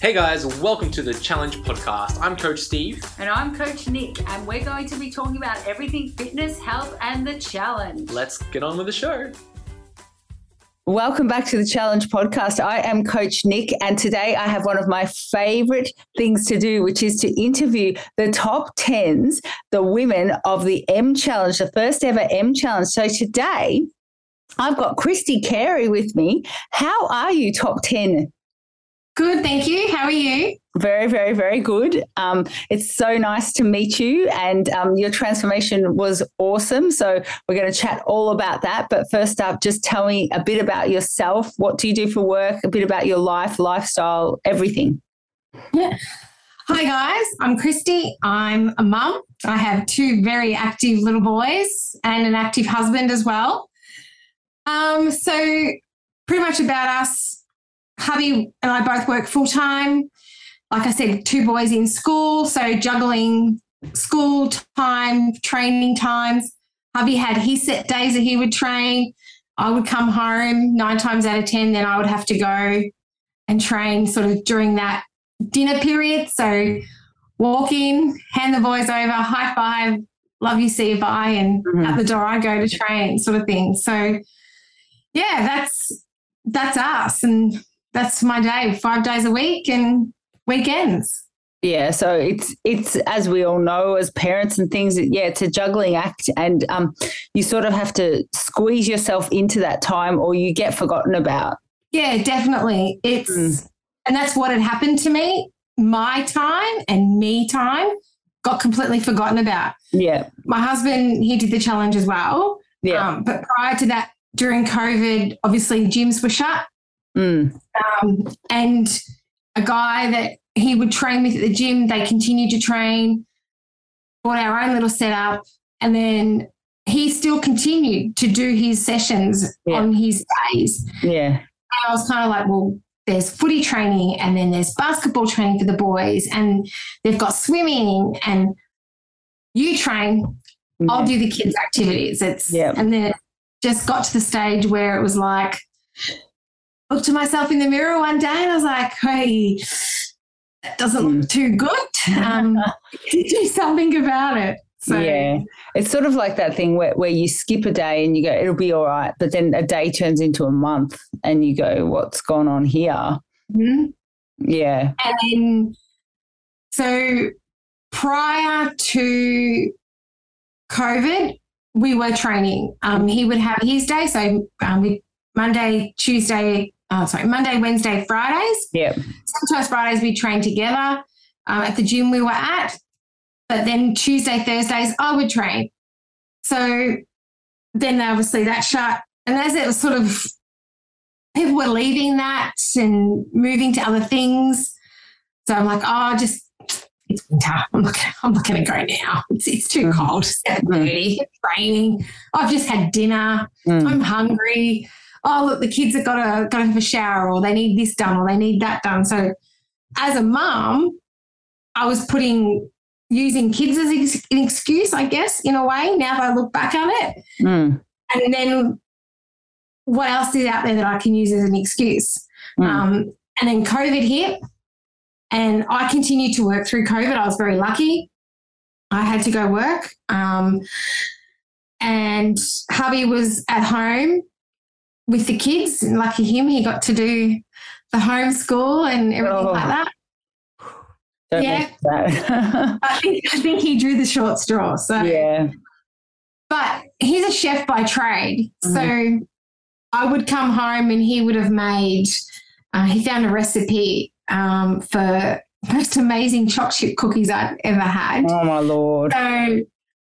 Hey guys, welcome to the Challenge Podcast. I'm Coach Steve. And I'm Coach Nic, and we're going to be talking about everything fitness, health, and the challenge. Let's get on with the show. Welcome back to the Challenge Podcast. I am Coach Nic, and today I have one of my favorite things to do, which is to interview the top 10s, the women of the M Challenge, the first ever M Challenge. So today, I've got Kristy Carey with me. How are you, top 10 Good, thank you. How are you? Very, very, very good. Um, it's so nice to meet you, and um, your transformation was awesome. So, we're going to chat all about that. But first up, just tell me a bit about yourself. What do you do for work? A bit about your life, lifestyle, everything. Yeah. Hi, guys. I'm Kristy. I'm a mum. I have two very active little boys and an active husband as well. Um, so, pretty much about us hubby and I both work full time. Like I said, two boys in school, so juggling school time, training times. Hubby had his set days that he would train. I would come home nine times out of 10, then I would have to go and train sort of during that dinner period. So walk in, hand the boys over, high five, love you, see you, bye, and mm-hmm. out the door I go to train, sort of thing. So yeah, that's that's us. And that's my day, five days a week and weekends. Yeah, so it's it's as we all know as parents and things. Yeah, it's a juggling act, and um, you sort of have to squeeze yourself into that time, or you get forgotten about. Yeah, definitely. It's mm. and that's what had happened to me. My time and me time got completely forgotten about. Yeah, my husband he did the challenge as well. Yeah, um, but prior to that, during COVID, obviously gyms were shut. Mm. Um, and a guy that he would train with at the gym, they continued to train, bought our own little setup, and then he still continued to do his sessions yeah. on his days. Yeah. And I was kind of like, well, there's footy training and then there's basketball training for the boys and they've got swimming and you train, yeah. I'll do the kids' activities. It's yeah. and then it just got to the stage where it was like, looked to myself in the mirror one day and I was like, hey, that doesn't look mm. too good. Um, do something about it. So yeah, it's sort of like that thing where, where you skip a day and you go, it'll be all right. But then a day turns into a month and you go, what's gone on here? Mm-hmm. Yeah. And then, so prior to COVID, we were training. Um, he would have his day. So um, Monday, Tuesday, oh, sorry, Monday, Wednesday, Fridays. Yeah. Sometimes Fridays we train together um, at the gym we were at. But then Tuesday, Thursdays, I would train. So then obviously that shut. And as it was sort of, people were leaving that and moving to other things. So I'm like, oh, just it's winter. I'm not gonna, I'm not gonna go now. It's, it's too mm-hmm. cold. It's 7:30. Mm. It's raining. I've just had dinner. Mm. I'm hungry oh look, the kids have got to got to have a shower, or they need this done, or they need that done. So, as a mum, I was putting using kids as an excuse, I guess, in a way. Now that I look back at it, mm. and then what else is out there that I can use as an excuse? Mm. Um, and then COVID hit, and I continued to work through COVID. I was very lucky. I had to go work. Um, and hubby was at home with the kids. And lucky him, he got to do the homeschool and everything oh. like that. Don't yeah, that. I think I think he drew the short straw. So yeah, but he's a chef by trade, mm-hmm. so I would come home and he would have made. Uh, he found a recipe um, for most amazing chocolate chip cookies I've ever had. Oh my lord! So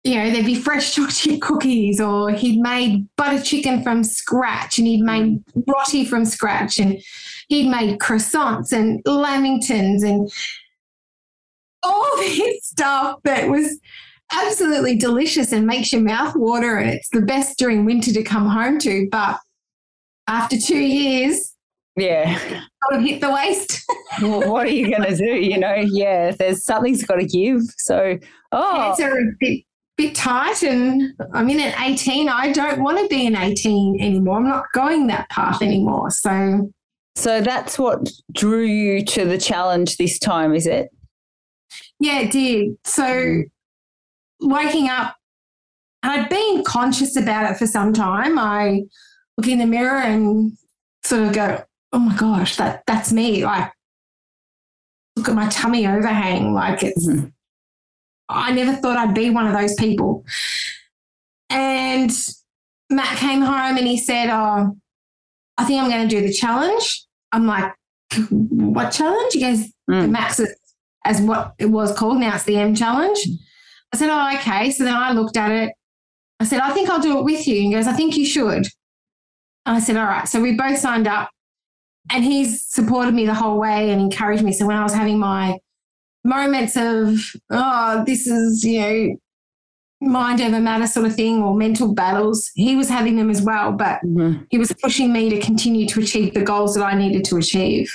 you know, there'd be fresh chocolate cookies, or he'd made butter chicken from scratch, and he'd made roti from scratch, and he'd made croissants and lamingtons and all this stuff that was absolutely delicious and makes your mouth water. And it's the best during winter to come home to. But after two years, yeah, got to hit the waist. well, what are you going to do? You know, yeah, there's something's got to give. So, oh, it's a bit bit tight and I'm in at 18. I don't want to be an 18 anymore. I'm not going that path anymore. So So that's what drew you to the challenge this time, is it? Yeah, it did. So waking up, and I'd been conscious about it for some time. I look in the mirror and sort of go, "Oh my gosh, that that's me!" Like, look at my tummy overhang. Like it's. Mhm. I never thought I'd be one of those people. And Matt came home and he said, "Oh, I think I'm going to do the challenge." I'm like, "What challenge?" He goes, the Mm. max as, as what it was called. Now it's the M challenge. I said, Oh, okay. So then I looked at it. I said, I think I'll do it with you. And he goes, I think you should. And I said, All right. So we both signed up and he's supported me the whole way and encouraged me. So when I was having my moments of, oh, this is, you know, mind over matter sort of thing or mental battles, he was having them as well. But Mhm. he was pushing me to continue to achieve the goals that I needed to achieve.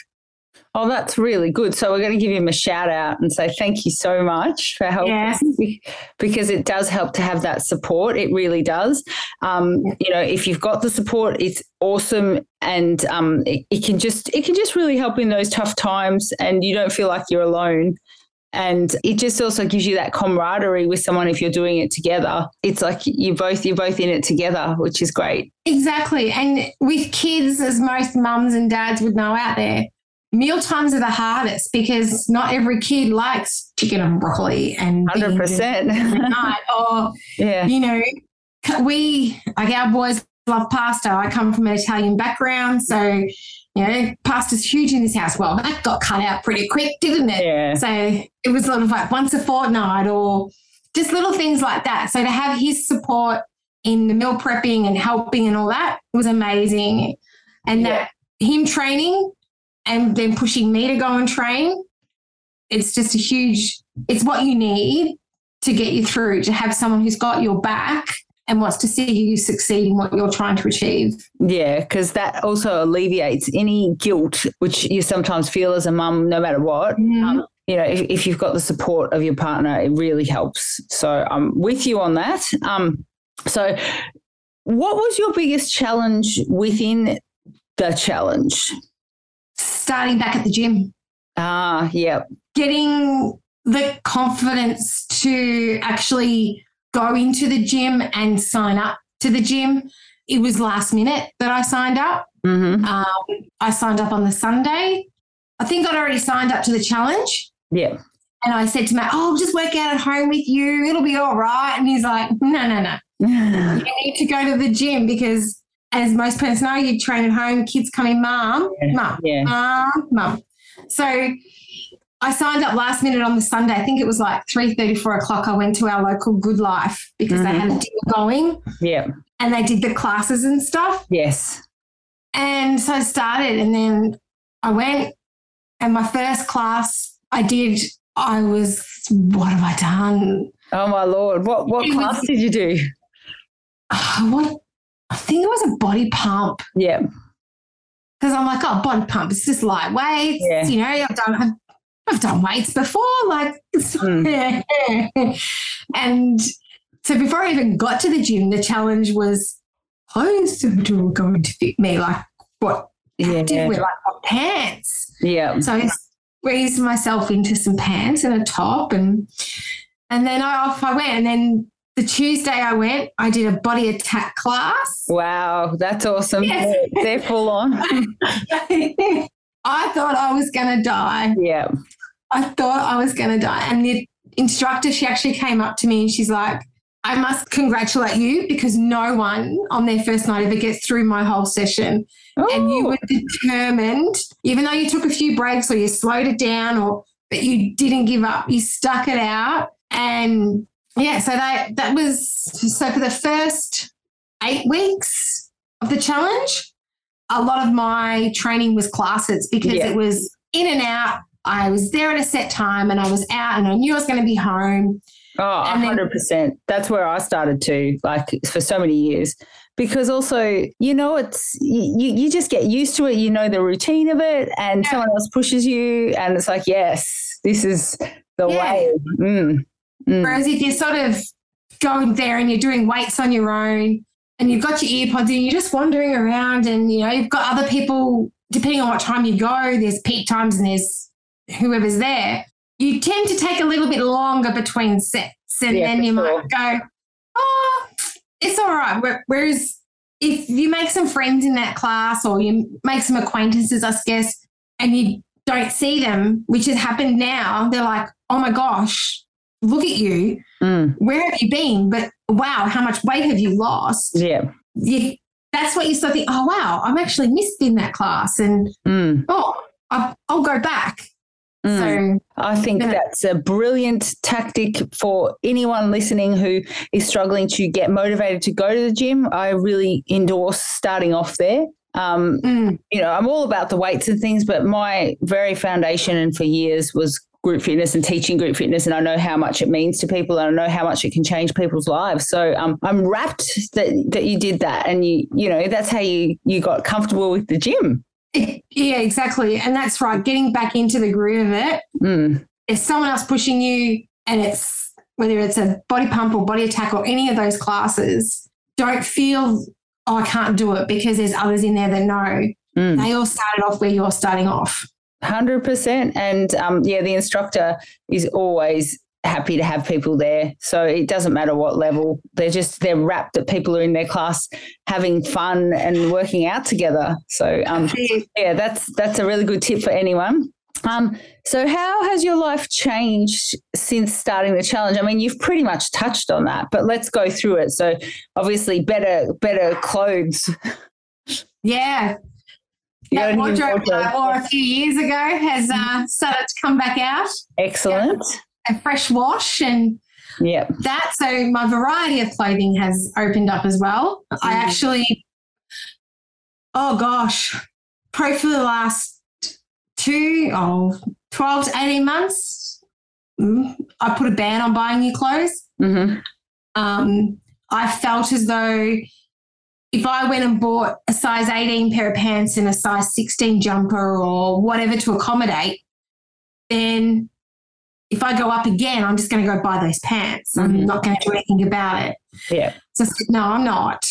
Oh, that's really good. So we're going to give him a shout out and say thank you so much for helping Yes. because it does help to have that support. It really does. Um, you know, if you've got the support, it's awesome, and um, it, it can just it can just really help in those tough times, and you don't feel like you're alone. And it just also gives you that camaraderie with someone if you're doing it together. It's like you both you're both in it together, which is great. Exactly. And with kids, as most mums and dads would know out there, meal times are the hardest because not every kid likes chicken and broccoli and Hundred beans percent. every night. Or, Yeah. you know, we, like our boys love pasta. I come from an Italian background. So, you know, pasta's huge in this house. Well, that got cut out pretty quick, didn't it? Yeah. So it was sort of like once a fortnight or just little things like that. So to have his support in the meal prepping and helping and all that was amazing. And that him training and then pushing me to go and train, it's just a huge, it's what you need to get you through, to have someone who's got your back and wants to see you succeed in what you're trying to achieve. Yeah, because that also alleviates any guilt which you sometimes feel as a mum, no matter what. Um, you know, if, if you've got the support of your partner, it really helps. So I'm with you on that. Um, so, what was your biggest challenge within the challenge? Starting back at the gym. Ah, yeah, getting the confidence to actually go into the gym and sign up to the gym. It was last minute that I signed up. hmm Um, I signed up on the Sunday. I think I'd already signed up to the challenge. yeah, And I said to Matt, Oh, I'll just work out at home with you. It'll be all right. And he's like, No, no, no. You need to go to the gym because, as most parents know, you train at home, kids come in, mom, mom, yeah, mum, mum. So I signed up last minute on the Sunday. I think it was like 3 4 o'clock. I went to our local GoodLife because they had a deal going yeah, and they did the classes and stuff. yes, And so I started and then I went and my first class I did, I was, what have I done? Oh my lord, what what It was- class did you do? Ah, what? I think it was a body pump. Yeah, because I'm like, oh, body pump, it's just light weights. Yeah. You know, I've done, I've, I've done weights before, like, Mm. and so before I even got to the gym, the challenge was clothes to going to fit me, like what yeah, did we like what pants. yeah, So I squeezed myself into some pants and a top, and and then I off I went, and then. The Tuesday I went, I did a body attack class. Wow, that's awesome. Yes. They're, full on. I thought I was going to die. yeah, I thought I was going to die. And the instructor, she actually came up to me and she's like, I must congratulate you because no one on their first night ever gets through my whole session. And you oh. were determined, even though you took a few breaks or you slowed it down or but you didn't give up. You stuck it out. And yeah, so that that was so for the first eight weeks of the challenge, a lot of my training was classes because Yeah. it was in and out. I was there at a set time and I was out and I knew I was going to be home. Oh, And then- 100%. That's where I started to, like for so many years. Because also, you know, it's you, you just get used to it. You know the routine of it, and Yeah. someone else pushes you, and it's like, yes, this is the Yeah. way. Mm. Mm. Whereas if you're sort of going there and you're doing weights on your own and you've got your earpods and you're just wandering around and, you know, you've got other people depending on what time you go, there's peak times and there's whoever's there. You tend to take a little bit longer between sets, and Yeah, then you sure. might go, "Oh, it's all right." Where- Whereas if you make some friends in that class or you make some acquaintances, I guess, and you don't see them, which has happened now, they're like, "Oh my gosh, look at you! Mm, Where have you been? But wow, how much weight have you lost?" yeah. you, that's what you start thinking, oh, wow, I'm actually missed in that class. And Mm, oh, I, I'll go back. mm. So, I think Yeah. that's a brilliant tactic for anyone listening who is struggling to get motivated to go to the gym. I really endorse starting off there. Um, mm, you know, I'm all about the weights and things, but my very foundation and for years was group fitness and teaching group fitness. And I know how much it means to people and I know how much it can change people's lives. So um, I'm rapt that, that you did that. And you, you know, that's how you, you got comfortable with the gym. yeah, exactly. And that's right. Getting back into the groove of it. Mm, If someone else pushing you and it's whether it's a body pump or body attack or any of those classes, don't feel, oh, I can't do it because there's others in there that know. mm. They all started off where you're starting off. Hundred percent, and um, yeah, the instructor is always happy to have people there. So it doesn't matter what level; they're just they're rapt that people are in their class having fun and working out together. So um, yeah, that's that's a really good tip for anyone. Um, so how has your life changed since starting the challenge? I mean, you've pretty much touched on that, but let's go through it. So obviously, better better clothes. Yeah. That wardrobe I wore a few years ago has uh, started to come back out. Excellent. A fresh wash and Yeah. that. So my variety of clothing has opened up as well. I Mm. actually, oh gosh, probably for the last two, oh, 12 to 18 months, mm, I put a ban on buying new clothes. hmm Um, I felt as though if I went and bought a size 18 pair of pants and a size 16 jumper or whatever to accommodate, then if I go up again, I'm just going to go buy those pants. I'm Mhm. not going to do anything about it. Yeah. So no, I'm not.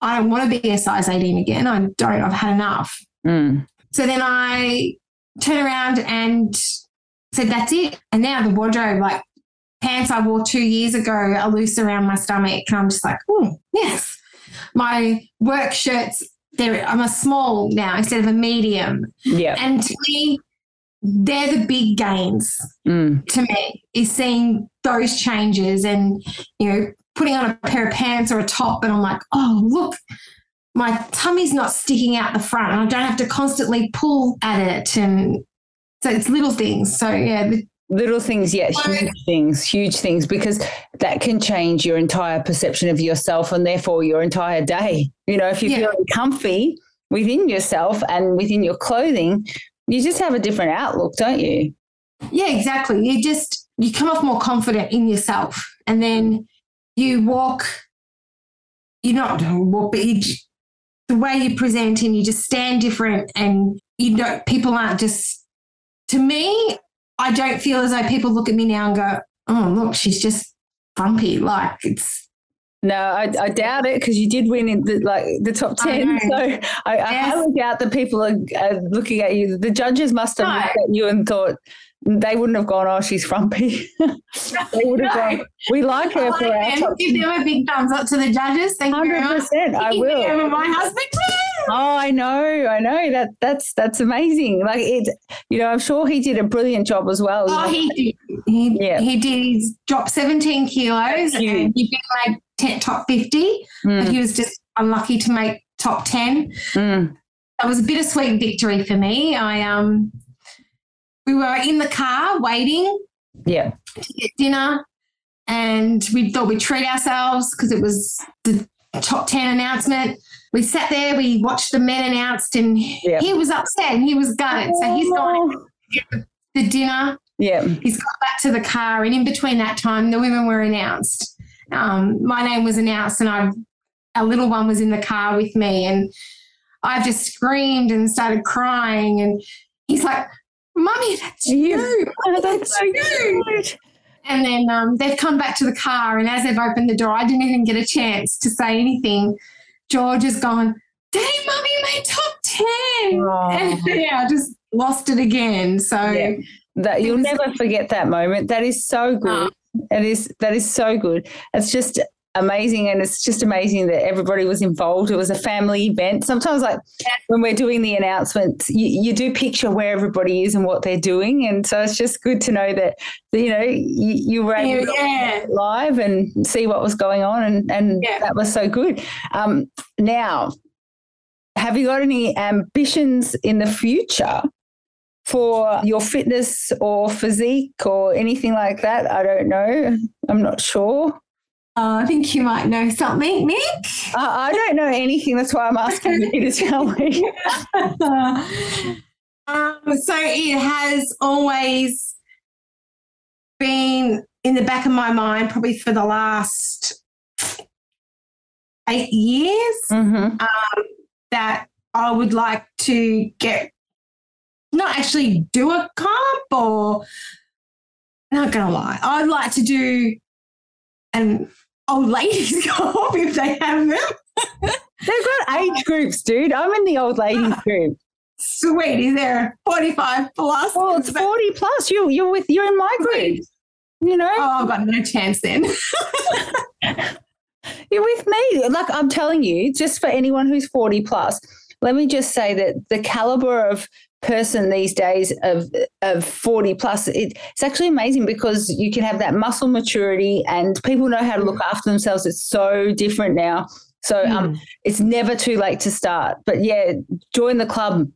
I don't want to be a size 18 again. I don't. I've had enough. Mm. So then I turned around and said, that's it. And now the wardrobe, like pants I wore two years ago are loose around my stomach. And I'm just like, oh, yes. My work shirts, they're, I'm a small now instead of a medium. Yeah. And to me, they're the big gains Mm. to me is seeing those changes and, you know, putting on a pair of pants or a top and I'm like, oh, look, my tummy's not sticking out the front and I don't have to constantly pull at it. And so it's little things. So, yeah, the, Little things, Well, huge things, huge things, because that can change your entire perception of yourself and therefore your entire day. You know, if you're Yeah. feeling comfy within yourself and within your clothing, you just have a different outlook, don't you? yeah, exactly. You just, you come off more confident in yourself and then you walk, you're not walk, but you, the way you present and you just stand different and you don't, people aren't just, to me, I don't feel as though people look at me now and go, oh, look, she's just frumpy. Like it's, No, I, I doubt it because you did win in the like the top ten. know. So I, I highly doubt that people are, are looking at you. The judges must have No. looked at you and thought they wouldn't have gone, "Oh, she's frumpy." they would have No. gone, "We like her I for our like top. Give them a big thumbs up to the judges. Thank you Hundred percent, I will. over my husband. Oh, I know, I know. That that's that's amazing. Like it, you know, I'm sure he did a brilliant job as well. Oh, he did. He, Yeah. he did. He's dropped 17 kilos and he did make 10, top 50, but Mm, he was just unlucky to make top 10. mm, That was a bittersweet victory for me. I um, we were in the car waiting yeah, to get dinner, and we thought we'd treat ourselves because it was the top 10 announcement. We sat there, we watched the men announced, and Yeah. he was upset and he was gutted. So he's gone to the, dinner. yeah, He's got back to the car, and in between that time, the women were announced. Um, my name was announced, and I, a little one was in the car with me, and I just screamed and started crying. And he's like, "Mummy, that's You- you." Oh, that's so you. cute. And then um, they've come back to the car, and as they've opened the door, I didn't even get a chance to say anything. George has gone, Daddy, Mummy made top 10. 10. Oh. And yeah, I just lost it again. So Yeah. that you'll never forget that moment. That is so good. Oh. It is that is so good. It's just amazing and it's just amazing that everybody was involved. It was a family event. Sometimes like when we're doing the announcements, you, you do picture where everybody is and what they're doing. And so it's just good to know that, you know, you, you were able to yeah. live and see what was going on and, and Yeah. that was so good. Um, now, have you got any ambitions in the future for your fitness or physique or anything like that? I don't know. I'm not sure. Uh, I think you might know something, Nic. I, I don't know anything. That's why I'm asking you to tell me. um, so it has always been in the back of my mind, probably for the last eight years, Mm-hmm. that I would like to get not actually do a comp or not gonna lie, I'd like to do an old ladies comp if they have them. They've got age groups, dude. I'm in the old ladies ah. group. Sweet, is there 45 plus? Well, it's 40 plus. You, you're with, you're in my group. You know? Oh, I've got no chance then. You're with me. Like I'm telling you, just for anyone who's 40 plus, let me just say that the caliber of person these days of of 40 plus. It, it's actually amazing because you can have that muscle maturity and people know how to look after themselves. It's so different now. So um it's never too late to start. But yeah join the club.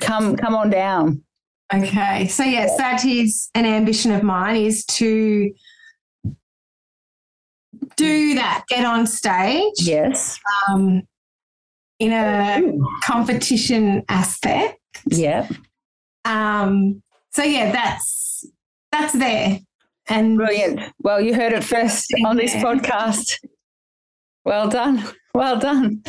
Come come on down. Okay. So yes, that is an ambition of mine is to do that, get on stage. Yes. Um, in a competition aspect. Yeah Um, so yeah, that's that's there. And Brilliant. Well, you heard it first on this podcast. Well done. Well done.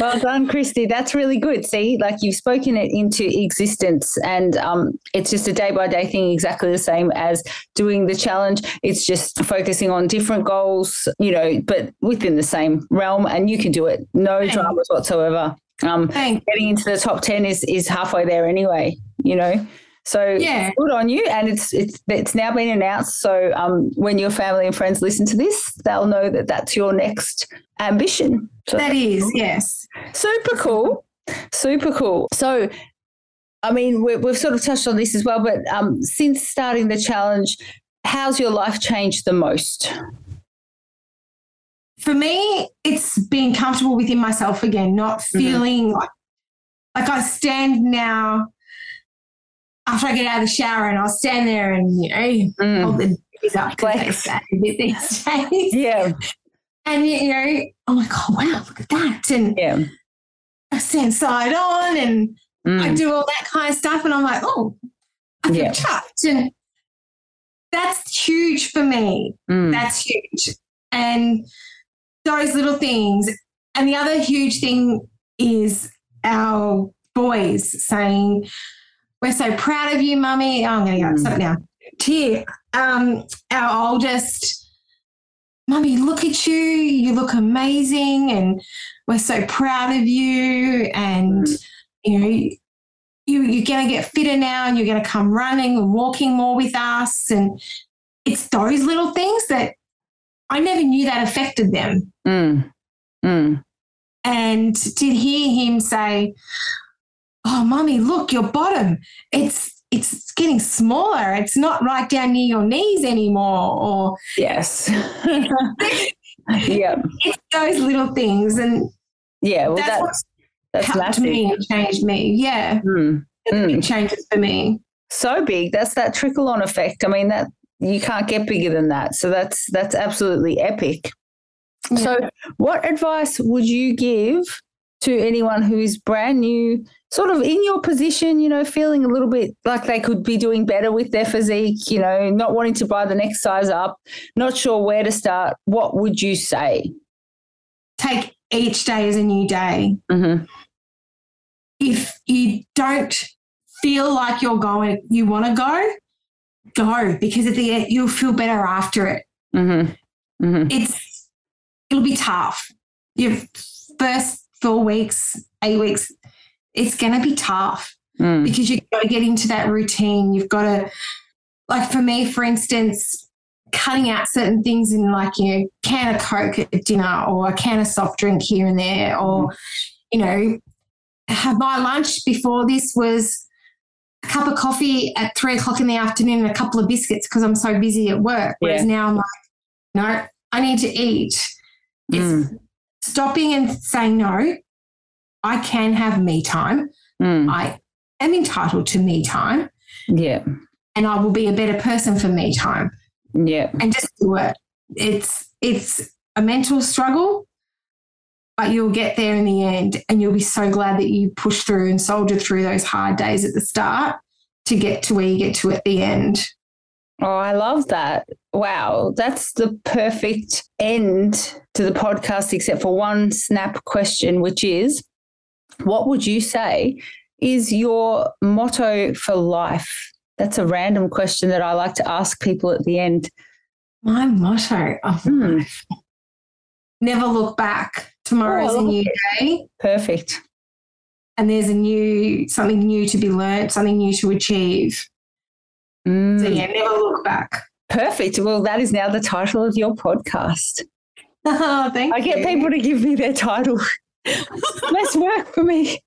Well done, Kristy. That's really good. See, like you've spoken it into existence, and um, it's just a day by day thing, exactly the same as doing the challenge. It's just focusing on different goals, you know, but within the same realm, and you can do it. No Thanks. dramas whatsoever. Um, thank getting into the top 10 is is halfway there anyway you know so Yeah. good on you. And it's it's it's now been announced. So um when your family and friends listen to this they'll know that that's your next ambition. So that is yes. super cool. Super cool. So i mean we, we've sort of touched on this as well but um since starting the challenge how's your life changed the most? For me, it's being comfortable within myself again, not feeling like like I stand now after I get out of the shower and I'll stand there and you know Mm. hold the knees up because they Flex. a bit these days. yeah And you know, I'm like, oh wow, look at that. And yeah I stand side on and I Mm. do all that kind of stuff. And I'm like, oh, I feel Yeah. chuffed. And that's huge for me. Mm. That's huge. And those little things. And the other huge thing is our boys saying, We're so proud of you, mummy. Oh, I'm going to go Mm. stop now. Tear. Um, our oldest, mummy, look at you. You look amazing. And we're so proud of you. And, you know, you, you're going to get fitter now and you're going to come running and walking more with us. And it's those little things that I never knew that affected them. Mm. Mm. And to hear him say, Oh, mummy, look, your bottom, it's it's getting smaller. It's not right down near your knees anymore. Or yes yeah it's those little things. And yeah well that's that, that's helped me and changed me. Yeah. Mm. Mm. changes for me. so big that's that trickle on effect i mean that you can't get bigger than that so that's that's absolutely epic so what advice would you give to anyone who is brand new sort of in your position you know feeling a little bit like they could be doing better with their physique you know not wanting to buy the next size up not sure where to start what would you say take each day as a new day. mm-hmm. if you don't feel like you're going, you want to go, go because at the end you'll feel better after it. Mm-hmm. Mm-hmm. It's it'll be tough. Your first four weeks, eight weeks, it's going to be tough Mm. because you've got to get into that routine. You've got to, like for me, for instance, cutting out certain things in like, you know, can of Coke at dinner or a can of soft drink here and there, or, you know, have my lunch before this was a cup of coffee at three o'clock in the afternoon and a couple of biscuits because I'm so busy at work. Whereas now I'm like, no, I need to eat. It's Mm. Stopping and saying, no, I can have me time. Mm. I am entitled to me time Yeah. and I will be a better person for me time Yeah. and just do it. It's it's a mental struggle, but you'll get there in the end and you'll be so glad that you pushed through and soldiered through those hard days at the start to get to where you get to at the end. Oh, I love that. Wow. That's the perfect end to the podcast, except for one snap question, which is what would you say is your motto for life? That's a random question that I like to ask people at the end. My motto of Hmm. life. Never look back. Tomorrow's Oh, a new day. Perfect. and there's a new something new to be learned, something new to achieve. Mm, So yeah, never look back. Perfect. Well, that is now the title of your podcast. Oh, thank I get people to give me their title. Less work for me.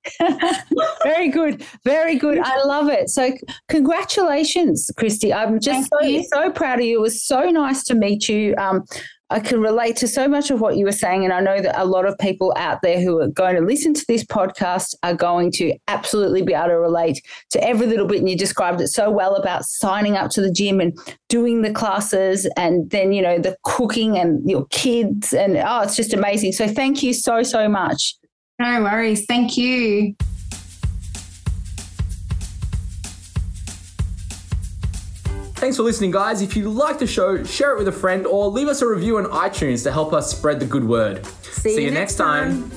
Very good. Very good. I love it. So, congratulations, Kristy. I'm just so, so proud of you. It was so nice to meet you. Um, I can relate to so much of what you were saying. And I know that a lot of people out there who are going to listen to this podcast are going to absolutely be able to relate to every little bit. And you described it so well about signing up to the gym and doing the classes and then, you know, the cooking and your kids. And oh, it's just amazing. So thank you so, so much. No worries. Thank you. Thanks for listening, guys. If you like the show, share it with a friend or leave us a review on iTunes to help us spread the good word. See, you next time.